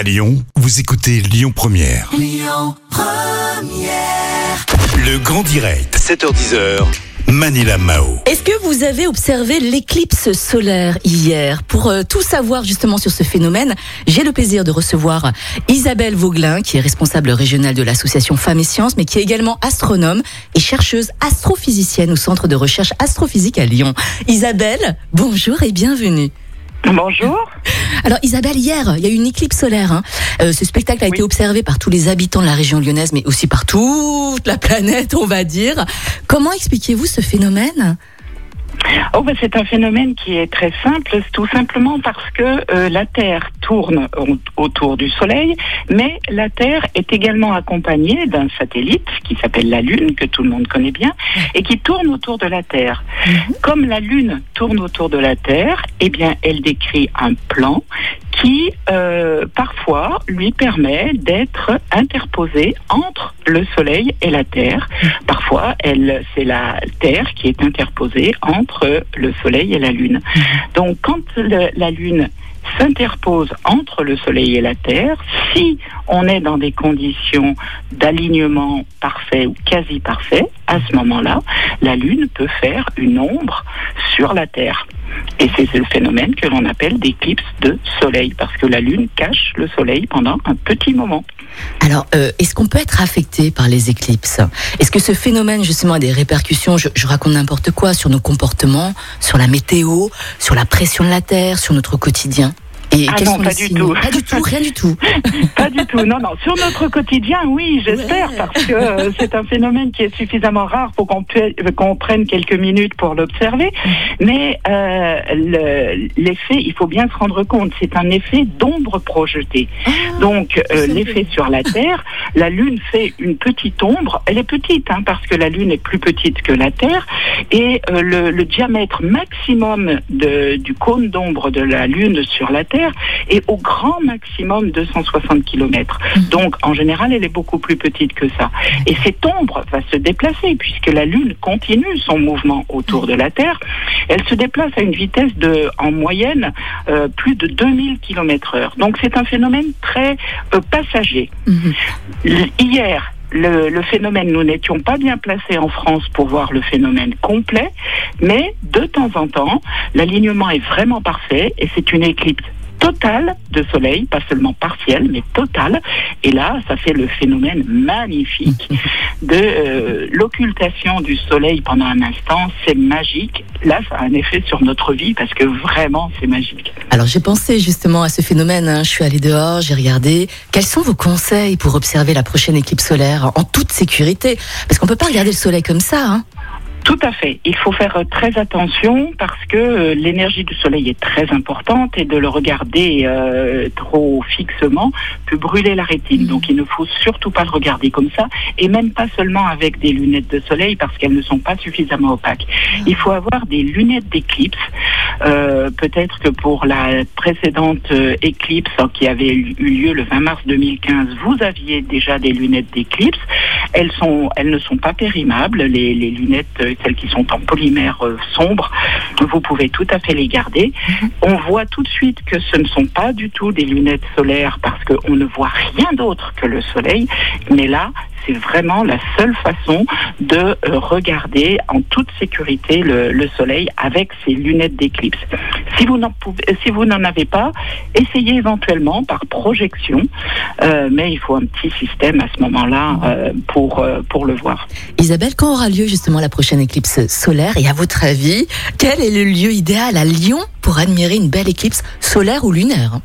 À Lyon, vous écoutez Lyon Première. Le grand direct, 7h10h. Manila Mao. Est-ce que vous avez observé l'éclipse solaire hier? Pour euh, tout savoir justement sur ce phénomène, j'ai le plaisir de recevoir Isabelle Vauglin, qui est responsable régionale de l'association Femmes et Sciences, mais qui est également astronome et chercheuse astrophysicienne au Centre de recherche astrophysique à Lyon. Isabelle, bonjour et bienvenue. Bonjour. Alors Isabelle, hier, il y a eu une éclipse solaire. hein. Euh, ce spectacle a été observé par tous les habitants de la région lyonnaise, mais aussi par toute la planète, on va dire. Comment expliquez-vous ce phénomène? Oh, ben, c'est un phénomène qui est très simple, tout simplement parce que euh, la Terre tourne au- autour du Soleil, mais la Terre est également accompagnée d'un satellite qui s'appelle la Lune, que tout le monde connaît bien, et qui tourne autour de la Terre. Comme la Lune tourne autour de la Terre, eh bien, elle décrit un plan qui, euh, parfois, lui permet d'être interposé entre le Soleil et la Terre. Parfois, elle, c'est la Terre qui est interposée entre le Soleil et la Lune. Donc, quand la Lune s'interpose entre le Soleil et la Terre, si on est dans des conditions d'alignement parfait ou quasi parfait, à ce moment-là, la Lune peut faire une ombre sur la Terre. Et c'est ce phénomène que l'on appelle d'éclipse de Soleil, parce que la Lune cache le Soleil pendant un petit moment. Alors, euh, est-ce qu'on peut être affecté par les éclipses? Est-ce que ce phénomène, justement, a des répercussions, je, je raconte n'importe quoi, sur nos comportements, sur la météo, sur la pression de la Terre, sur notre quotidien? Et Ah non, pas du tout. Pas du tout, rien du tout. Pas du tout, non, non. Sur notre quotidien, oui, j'espère, Ouais. parce que euh, c'est un phénomène qui est suffisamment rare pour qu'on prenne quelques minutes pour l'observer. Mais euh, le- l'effet, il faut bien se rendre compte, c'est un effet d'ombre projetée. Donc, euh, l'effet sur la Terre, la Lune fait une petite ombre. Elle est petite, hein, parce que la Lune est plus petite que la Terre. Et le, le diamètre maximum de- du cône d'ombre de la Lune sur la Terre est au grand maximum 260 km. Donc, en général, elle est beaucoup plus petite que ça. Et cette ombre va se déplacer, puisque la Lune continue son mouvement autour de la Terre. Elle se déplace à une vitesse de, en moyenne, euh, plus de 2000 km heure. Donc, c'est un phénomène très euh, passager. L- Hier, le, le phénomène, nous n'étions pas bien placés en France pour voir le phénomène complet, mais de temps en temps, l'alignement est vraiment parfait et c'est une éclipse totale de soleil, pas seulement partielle, mais totale. Et là, ça fait le phénomène magnifique de euh, l'occultation du soleil pendant un instant. C'est magique. Là, ça a un effet sur notre vie parce que vraiment, c'est magique. Alors, j'ai pensé justement à ce phénomène. hein. Je suis allée dehors, j'ai regardé. Quels sont vos conseils pour observer la prochaine éclipse solaire en toute sécurité? Parce qu'on peut pas regarder le soleil comme ça. Hein. Tout à fait. Il faut faire euh, très attention parce que euh, l'énergie du soleil est très importante et de le regarder euh, trop fixement peut brûler la rétine. Donc il ne faut surtout pas le regarder comme ça et même pas seulement avec des lunettes de soleil parce qu'elles ne sont pas suffisamment opaques. Il faut avoir des lunettes d'éclipse. Peut-être que pour la précédente éclipse hein, qui avait eu lieu le 20 mars 2015, vous aviez déjà des lunettes d'éclipse. Elles sont, elles ne sont pas périmables. Les, les lunettes, euh, celles qui sont en polymère euh, sombre, vous pouvez tout à fait les garder. On voit tout de suite que ce ne sont pas du tout des lunettes solaires parce qu'on ne voit rien d'autre que le soleil. Mais là, c'est vraiment la seule façon de euh, regarder en toute sécurité le, le soleil avec ces lunettes d'éclipse. Si vous n'en pouvez, si vous n'en avez pas, essayez éventuellement par projection, euh, mais il faut un petit système à ce moment-là euh, pour euh, pour le voir. Isabelle, quand aura lieu justement la prochaine éclipse solaire? Et à votre avis, quel est le lieu idéal à Lyon pour admirer une belle éclipse solaire ou lunaire?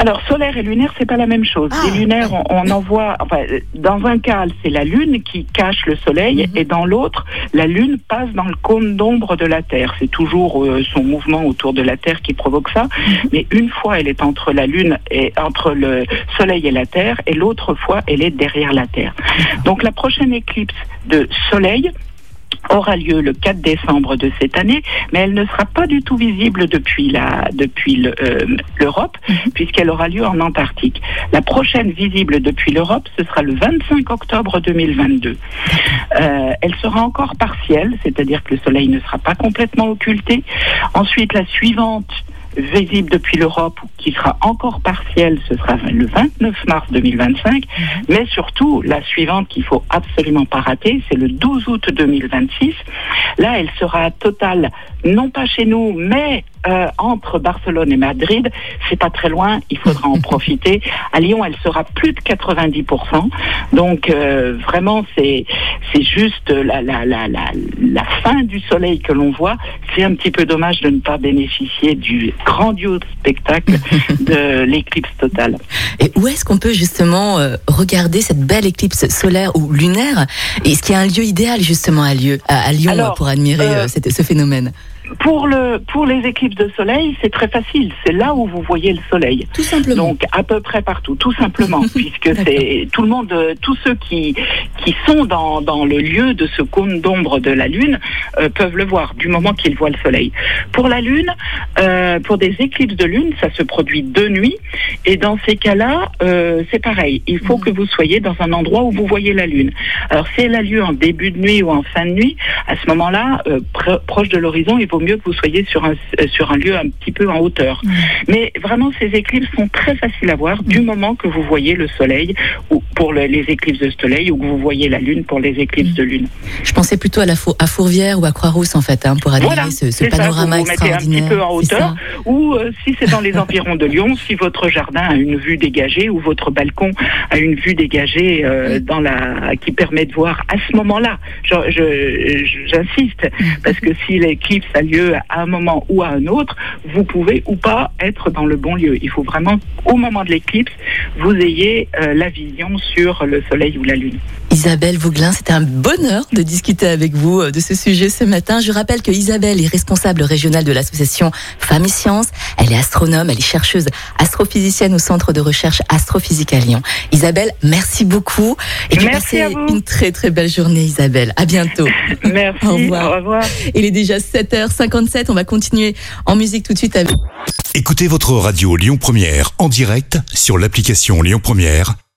Alors solaire et lunaire, c'est pas la même chose. Ah, Les lunaires, on, on en voit. Enfin, dans un cas, c'est la lune qui cache le soleil, Mhm. et dans l'autre, la lune passe dans le cône d'ombre de la Terre. C'est toujours euh, son mouvement autour de la Terre qui provoque ça. Mais une fois, elle est entre la lune et entre le soleil et la Terre, et l'autre fois, elle est derrière la Terre. Donc la prochaine éclipse de soleil aura lieu le 4 décembre de cette année, mais elle ne sera pas du tout visible depuis la depuis le, euh, l'Europe, puisqu'elle aura lieu en Antarctique. La prochaine visible depuis l'Europe, ce sera le 25 octobre 2022. Euh, elle sera encore partielle, c'est-à-dire que le Soleil ne sera pas complètement occulté. Ensuite, la suivante visible depuis l'Europe, qui sera encore partielle, ce sera le 29 mars 2025. Mhm. Mais surtout, la suivante qu'il faut absolument pas rater, c'est le 12 août 2026. Là, elle sera totale, non pas chez nous, mais euh, entre Barcelone et Madrid, c'est pas très loin, il faudra en profiter. À Lyon, elle sera plus de 90%. Donc euh, vraiment, c'est c'est juste la, la, la, la, la fin du soleil que l'on voit. C'est un petit peu dommage de ne pas bénéficier du grandiose spectacle de l'éclipse totale. Et où est-ce qu'on peut justement euh, regarder cette belle éclipse solaire ou lunaire? Est-ce qu'il y a un lieu idéal justement à, lieu, à, Lyon pour admirer ce phénomène? Pour, le, pour les éclipses de soleil, c'est très facile. C'est là où vous voyez le soleil. Tout simplement. Donc, à peu près partout, tout simplement, puisque c'est tout le monde, tous ceux qui, qui sont dans, dans le lieu de ce cône d'ombre de la Lune euh, peuvent le voir du moment qu'ils voient le soleil. Pour la Lune, euh, pour des éclipses de Lune, ça se produit de nuit. Et dans ces cas-là, euh, c'est pareil. Il faut mm. que vous soyez dans un endroit où vous voyez la Lune. Alors, si elle a lieu en début de nuit ou en fin de nuit, à ce moment-là, proche de l'horizon, il faut mieux que vous soyez sur un, sur un lieu un petit peu en hauteur. Mais vraiment, ces éclipses sont très faciles à voir du moment que vous voyez le soleil ou pour les éclipses de soleil ou que vous voyez la lune pour les éclipses de lune. Je pensais plutôt à, la à Fourvière ou à Croix-Rousse en fait, hein, pour admirer ce, panorama ça, vous, vous Mettez un petit peu en hauteur ou euh, si c'est dans les environs de Lyon, si votre jardin a une vue dégagée ou votre balcon a une vue dégagée euh, dans la qui permet de voir à ce moment-là. J'insiste parce que si l'éclipse a lieu à un moment ou à un autre, vous pouvez ou pas être dans le bon lieu. Il faut vraiment, au moment de l'éclipse, vous ayez euh, la vision sur le soleil ou la lune. Isabelle Vauglin, c'était un bonheur de discuter avec vous euh, de ce sujet ce matin. Je rappelle que Isabelle est responsable régionale de l'association Femmes et Sciences. Elle est astronome, elle est chercheuse astrophysicienne au centre de recherche astrophysique à Lyon. Isabelle, merci beaucoup. Et puis merci passez une très très belle journée Isabelle. À bientôt. merci. Au revoir. Au revoir. Il est déjà 7h57. On va continuer en musique tout de suite avec... Écoutez votre radio Lyon Première en direct sur l'application Lyon Première,